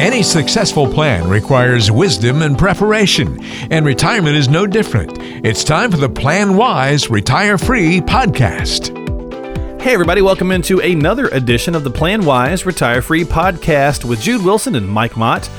Any successful plan requires wisdom and preparation, and retirement is no different. It's time for the Plan Wise Retire Free podcast. Hey, everybody, welcome into another edition of the Plan Wise Retire Free podcast with Jude Wilson and Mike Mott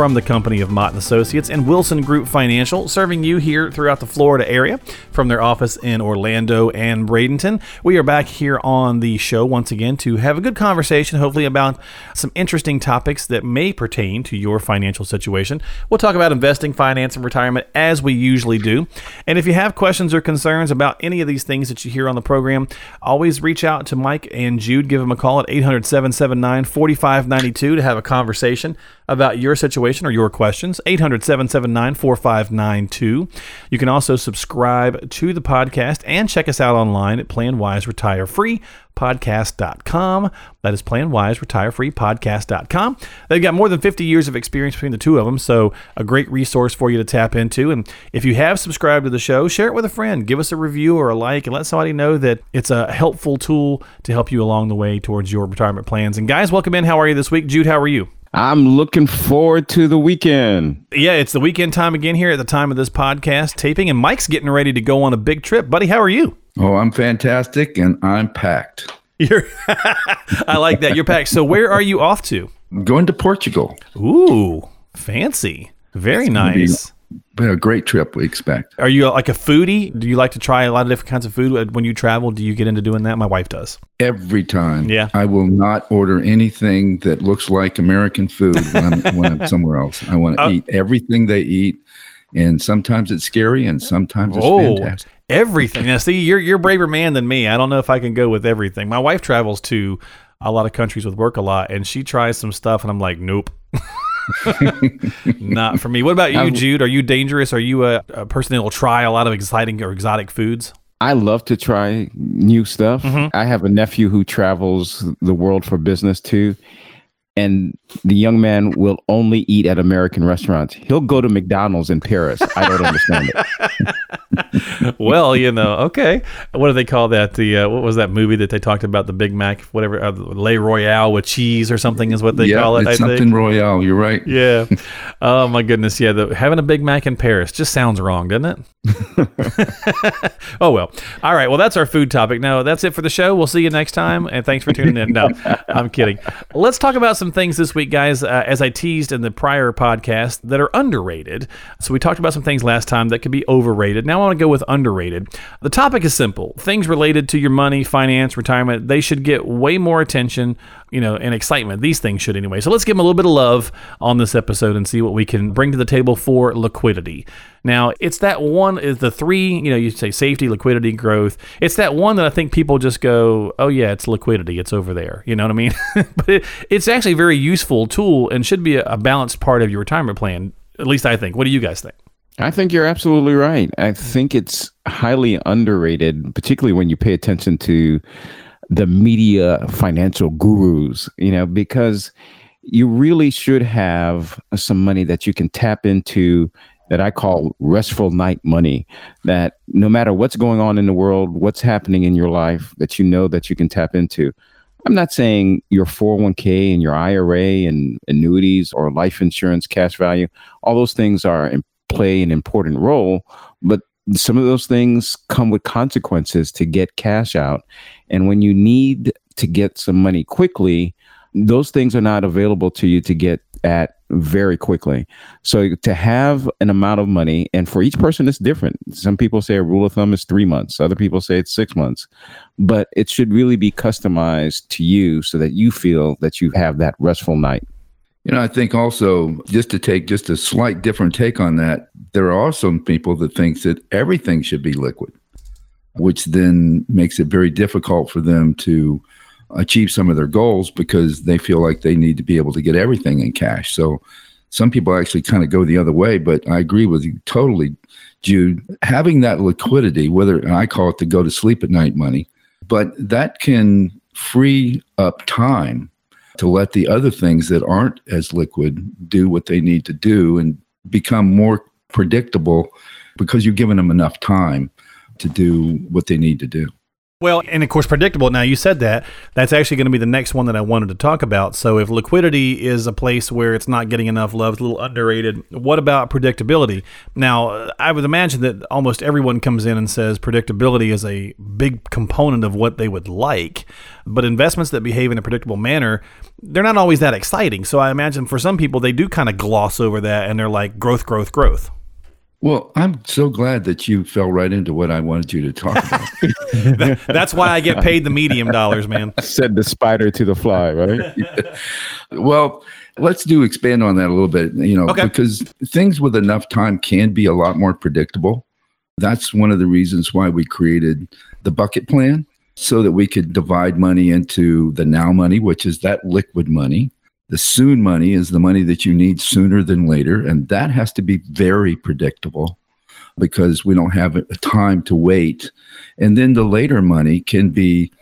from the company of Mott & Associates and Wilson Group Financial, serving you here throughout the Florida area from their office in Orlando and Bradenton. We are back here on the show once again to have a good conversation, hopefully about some interesting topics that may pertain to your financial situation. We'll talk about investing, finance, and retirement as we usually do. And if you have questions or concerns about any of these things that you hear on the program, always reach out to Mike and Jude. Give them a call at 800 779 4592 to have a conversation about your situation or your questions. 800 779 4592. You can also subscribe to the podcast and check us out online at PlanWise Retire Free podcast.com. That is PlanWise Retire Free podcast.com. They've got more than 50 years of experience between the two of them, so a great resource for you to tap into. And if you have subscribed to the show, share it with a friend, give us a review or a like, and let somebody know that it's a helpful tool to help you along the way towards your retirement plans. And guys, welcome in. How are you this week? Jude, how are you? I'm looking forward to the weekend. Yeah, it's the weekend time again here at the time of this podcast taping, and Mike's getting ready to go on a big trip. Buddy, how are you? Oh, I'm fantastic and I'm packed. You're I like that. You're packed. So where are you off to? I'm going to Portugal. Ooh, fancy. Very nice. Been a great trip, we expect. Are you like a foodie? Do you like to try a lot of different kinds of food when you travel? Do you get into doing that? My wife does. Every time. Yeah. I will not order anything that looks like American food when I'm, when I'm somewhere else. I want to Uh, eat everything they eat. And sometimes it's scary and sometimes it's Oh, fantastic. everything. Now, see, you're you're a braver man than me. I don't know if I can go with everything. My wife travels to a lot of countries with work a lot, and she tries some stuff, and I'm like, nope. Not for me. What about you, Jude? Are you dangerous? Are you a, a person that will try a lot of exciting or exotic foods? I love to try new stuff. Mm-hmm. I have a nephew who travels the world for business too. And the young man will only eat at American restaurants. He'll go to McDonald's in Paris. I don't understand it. well, you know, okay. What do they call that? The uh, what was that movie that they talked about? The Big Mac, whatever, uh, Le Royale with cheese or something is what they yeah, call it. it's I something think. royale. You're right. Yeah. Oh my goodness. Yeah. The, having a Big Mac in Paris just sounds wrong, doesn't it? oh well. All right. Well, that's our food topic. Now that's it for the show. We'll see you next time. And thanks for tuning in. No, I'm kidding. Let's talk about some things this week, guys. Uh, as I teased in the prior podcast, that are underrated. So we talked about some things last time that could be overrated. Now I want to go with underrated. The topic is simple. Things related to your money, finance, retirement. They should get way more attention you know, and excitement. These things should anyway. So let's give them a little bit of love on this episode and see what we can bring to the table for liquidity. Now, it's that one is the three, you know, you say safety, liquidity, growth. It's that one that I think people just go, "Oh yeah, it's liquidity. It's over there." You know what I mean? but it, it's actually a very useful tool and should be a, a balanced part of your retirement plan. At least I think. What do you guys think? I think you're absolutely right. I think it's highly underrated, particularly when you pay attention to the media financial gurus, you know, because you really should have some money that you can tap into that I call restful night money. That no matter what's going on in the world, what's happening in your life, that you know that you can tap into. I'm not saying your 401k and your IRA and annuities or life insurance cash value, all those things are in play an important role, some of those things come with consequences to get cash out. And when you need to get some money quickly, those things are not available to you to get at very quickly. So to have an amount of money, and for each person, it's different. Some people say a rule of thumb is three months. Other people say it's six months, but it should really be customized to you so that you feel that you have that restful night. You know, I think also just to take just a slight different take on that, there are also people that think that everything should be liquid, which then makes it very difficult for them to achieve some of their goals because they feel like they need to be able to get everything in cash. So some people actually kind of go the other way, but I agree with you totally, Jude. Having that liquidity, whether I call it the go to sleep at night money, but that can free up time to let the other things that aren't as liquid do what they need to do and become more predictable because you've given them enough time to do what they need to do. Well, and of course, predictable. Now, you said that. That's actually going to be the next one that I wanted to talk about. So, if liquidity is a place where it's not getting enough love, it's a little underrated, what about predictability? Now, I would imagine that almost everyone comes in and says predictability is a big component of what they would like. But investments that behave in a predictable manner, they're not always that exciting. So, I imagine for some people, they do kind of gloss over that and they're like growth, growth, growth. Well, I'm so glad that you fell right into what I wanted you to talk about. That's why I get paid the medium dollars, man. Said the spider to the fly, right? well, let's do expand on that a little bit, you know, okay. because things with enough time can be a lot more predictable. That's one of the reasons why we created the bucket plan so that we could divide money into the now money, which is that liquid money, the soon money is the money that you need sooner than later. And that has to be very predictable because we don't have a time to wait. And then the later money can be,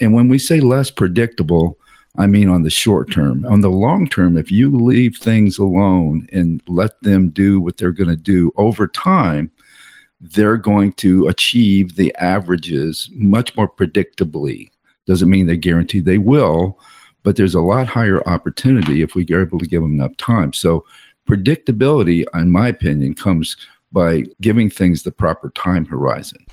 and when we say less predictable, I mean on the short term. On the long term, if you leave things alone and let them do what they're going to do over time, they're going to achieve the averages much more predictably. Doesn't mean they guarantee they will, but there's a lot higher opportunity if we are able to give them enough time. So predictability, in my opinion, comes by giving things the proper time horizon.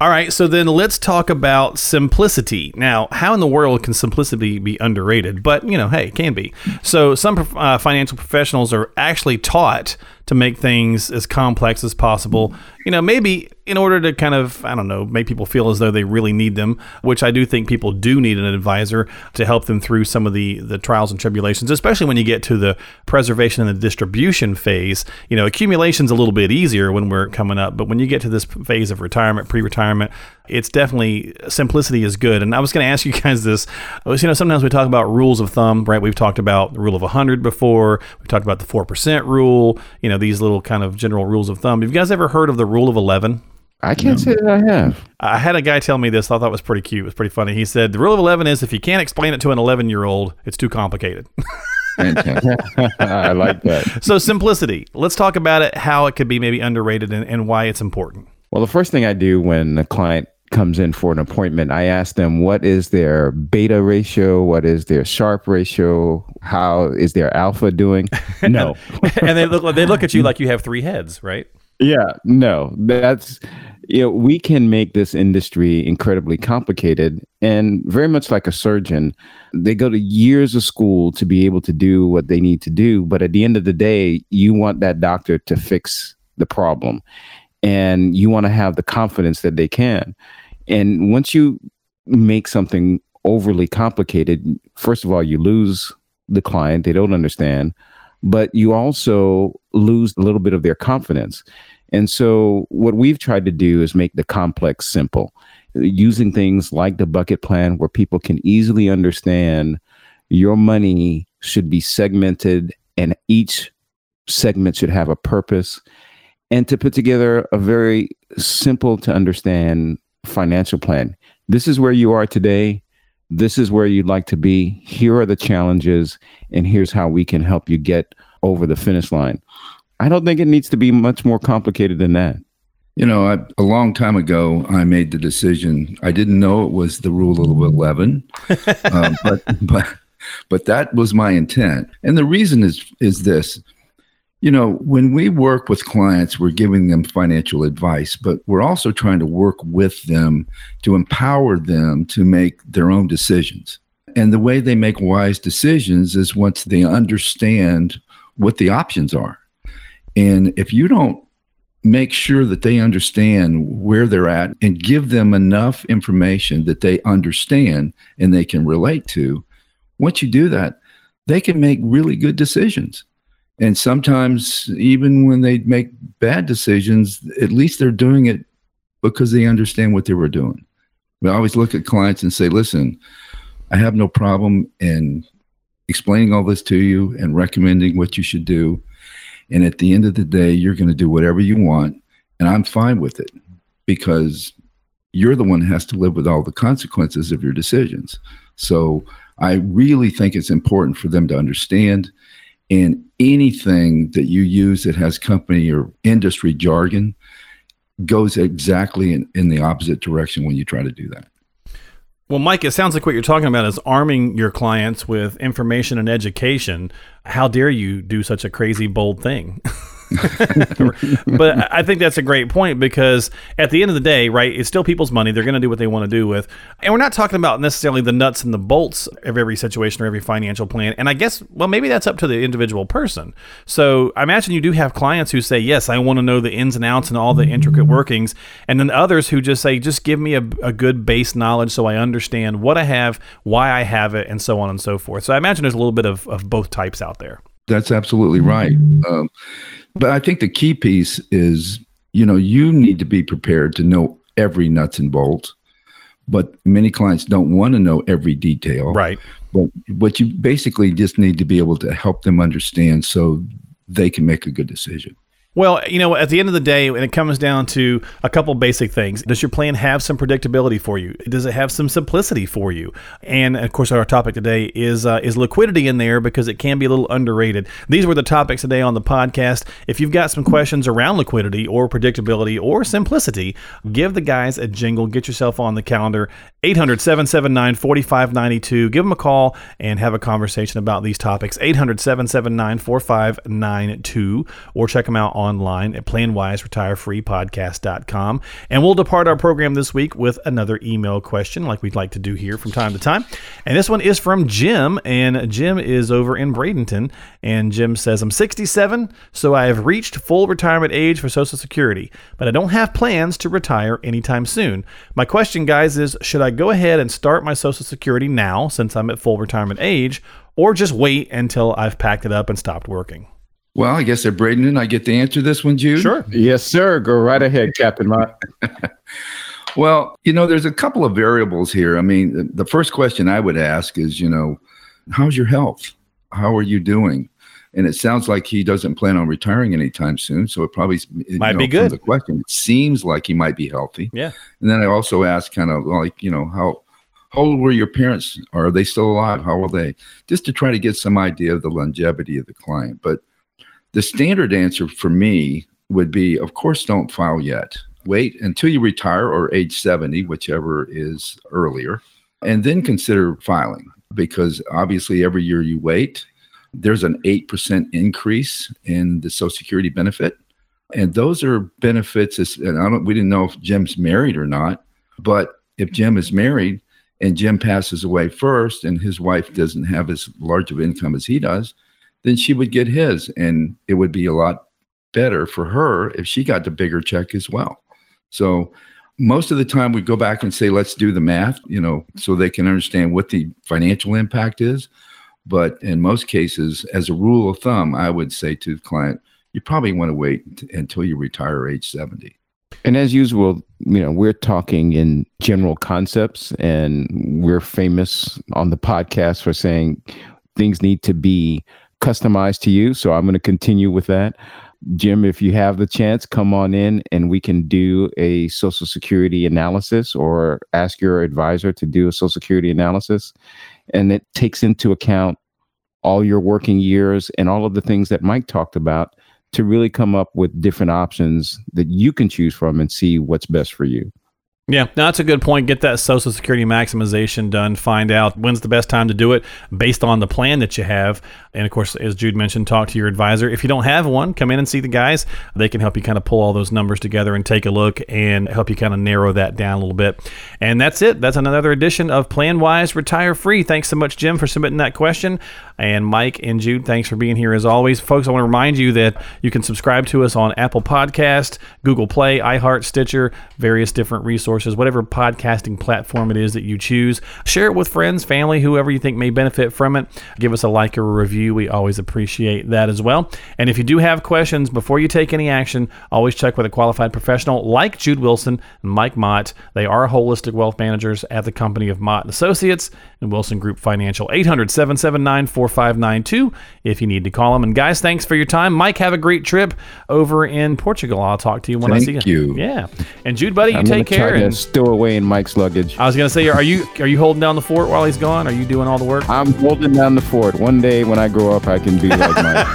All right, so then let's talk about simplicity. Now, how in the world can simplicity be underrated? But, you know, hey, it can be. So, some uh, financial professionals are actually taught to make things as complex as possible. You know, maybe in order to kind of, I don't know, make people feel as though they really need them, which I do think people do need an advisor to help them through some of the, the trials and tribulations, especially when you get to the preservation and the distribution phase. You know, accumulation's a little bit easier when we're coming up, but when you get to this phase of retirement, pre retirement, it's definitely simplicity is good. And I was going to ask you guys this. You know, sometimes we talk about rules of thumb, right? We've talked about the rule of 100 before. We've talked about the 4% rule, you know, these little kind of general rules of thumb. Have you guys ever heard of the rule of 11? I can't say that I have. I had a guy tell me this. I thought was pretty cute. It was pretty funny. He said the rule of eleven is if you can't explain it to an eleven year old, it's too complicated. I like that. So simplicity. Let's talk about it. How it could be maybe underrated and, and why it's important. Well, the first thing I do when a client comes in for an appointment, I ask them what is their beta ratio, what is their Sharpe ratio, how is their alpha doing? No, and they look they look at you like you have three heads, right? Yeah, no, that's you know we can make this industry incredibly complicated and very much like a surgeon they go to years of school to be able to do what they need to do but at the end of the day you want that doctor to fix the problem and you want to have the confidence that they can. And once you make something overly complicated first of all you lose the client they don't understand but you also lose a little bit of their confidence. And so, what we've tried to do is make the complex simple, using things like the bucket plan where people can easily understand your money should be segmented and each segment should have a purpose, and to put together a very simple to understand financial plan. This is where you are today. This is where you'd like to be. Here are the challenges, and here's how we can help you get over the finish line. I don't think it needs to be much more complicated than that. You know, I, a long time ago, I made the decision. I didn't know it was the rule of eleven, um, but but but that was my intent. And the reason is is this: you know, when we work with clients, we're giving them financial advice, but we're also trying to work with them to empower them to make their own decisions. And the way they make wise decisions is once they understand what the options are. And if you don't make sure that they understand where they're at and give them enough information that they understand and they can relate to, once you do that, they can make really good decisions. And sometimes, even when they make bad decisions, at least they're doing it because they understand what they were doing. We always look at clients and say, listen, I have no problem in explaining all this to you and recommending what you should do. And at the end of the day, you're going to do whatever you want. And I'm fine with it because you're the one who has to live with all the consequences of your decisions. So I really think it's important for them to understand. And anything that you use that has company or industry jargon goes exactly in, in the opposite direction when you try to do that. Well, Mike, it sounds like what you're talking about is arming your clients with information and education. How dare you do such a crazy, bold thing? but I think that's a great point because at the end of the day, right, it's still people's money. They're going to do what they want to do with. And we're not talking about necessarily the nuts and the bolts of every situation or every financial plan. And I guess, well, maybe that's up to the individual person. So I imagine you do have clients who say, yes, I want to know the ins and outs and all the intricate workings. And then others who just say, just give me a, a good base knowledge so I understand what I have, why I have it, and so on and so forth. So I imagine there's a little bit of, of both types out there. That's absolutely right. Um, but I think the key piece is, you know, you need to be prepared to know every nuts and bolts. But many clients don't want to know every detail. Right. But what you basically just need to be able to help them understand so they can make a good decision. Well, you know, at the end of the day, when it comes down to a couple basic things, does your plan have some predictability for you? Does it have some simplicity for you? And of course, our topic today is uh, is liquidity in there because it can be a little underrated. These were the topics today on the podcast. If you've got some questions around liquidity or predictability or simplicity, give the guys a jingle. Get yourself on the calendar. 800 779 4592. Give them a call and have a conversation about these topics. 800 779 4592 or check them out on online at planwiseretirefreepodcast.com. And we'll depart our program this week with another email question, like we'd like to do here from time to time. And this one is from Jim, and Jim is over in Bradenton. And Jim says, I'm 67, so I have reached full retirement age for Social Security, but I don't have plans to retire anytime soon. My question, guys, is should I go ahead and start my Social Security now since I'm at full retirement age, or just wait until I've packed it up and stopped working? Well, I guess at Bradenton, I get to answer this one, Jude. Sure. Yes, sir. Go right ahead, Captain Mott. well, you know, there's a couple of variables here. I mean, the first question I would ask is, you know, how's your health? How are you doing? And it sounds like he doesn't plan on retiring anytime soon. So it probably might know, be good. The question it seems like he might be healthy. Yeah. And then I also ask, kind of like, you know, how how old were your parents? Are they still alive? How old are they? Just to try to get some idea of the longevity of the client. But the standard answer for me would be of course, don't file yet. Wait until you retire or age 70, whichever is earlier, and then consider filing because obviously every year you wait, there's an 8% increase in the Social Security benefit. And those are benefits, and I don't, we didn't know if Jim's married or not, but if Jim is married and Jim passes away first and his wife doesn't have as large of income as he does, then she would get his. And it would be a lot better for her if she got the bigger check as well. So most of the time we go back and say, let's do the math, you know, so they can understand what the financial impact is. But in most cases, as a rule of thumb, I would say to the client, you probably want to wait until you retire age 70. And as usual, you know, we're talking in general concepts and we're famous on the podcast for saying things need to be customized to you. So I'm going to continue with that. Jim, if you have the chance, come on in and we can do a Social Security analysis or ask your advisor to do a Social Security analysis. And it takes into account all your working years and all of the things that Mike talked about to really come up with different options that you can choose from and see what's best for you. Yeah, that's a good point. Get that Social Security maximization done. Find out when's the best time to do it based on the plan that you have. And of course, as Jude mentioned, talk to your advisor. If you don't have one, come in and see the guys. They can help you kind of pull all those numbers together and take a look and help you kind of narrow that down a little bit. And that's it. That's another edition of Plan Wise Retire Free. Thanks so much, Jim, for submitting that question. And Mike and Jude, thanks for being here as always. Folks, I want to remind you that you can subscribe to us on Apple Podcast, Google Play, iHeart, Stitcher, various different resources resources, whatever podcasting platform it is that you choose. Share it with friends, family, whoever you think may benefit from it. Give us a like or a review. We always appreciate that as well. And if you do have questions before you take any action, always check with a qualified professional like Jude Wilson and Mike Mott. They are holistic wealth managers at the company of Mott Associates and Wilson Group Financial. 800 779 4592 if you need to call them. And guys, thanks for your time. Mike, have a great trip over in Portugal. I'll talk to you when Thank I see you. you. Yeah. And Jude, buddy, you I'm take care yeah, still away in Mike's luggage. I was gonna say, are you are you holding down the fort while he's gone? Are you doing all the work? I'm holding down the fort. One day when I grow up, I can be like Mike.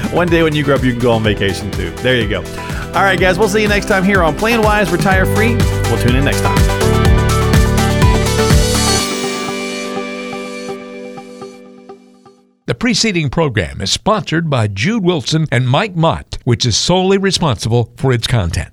One day when you grow up, you can go on vacation too. There you go. All right, guys, we'll see you next time here on Plan Wise Retire Free. We'll tune in next time. The preceding program is sponsored by Jude Wilson and Mike Mott, which is solely responsible for its content.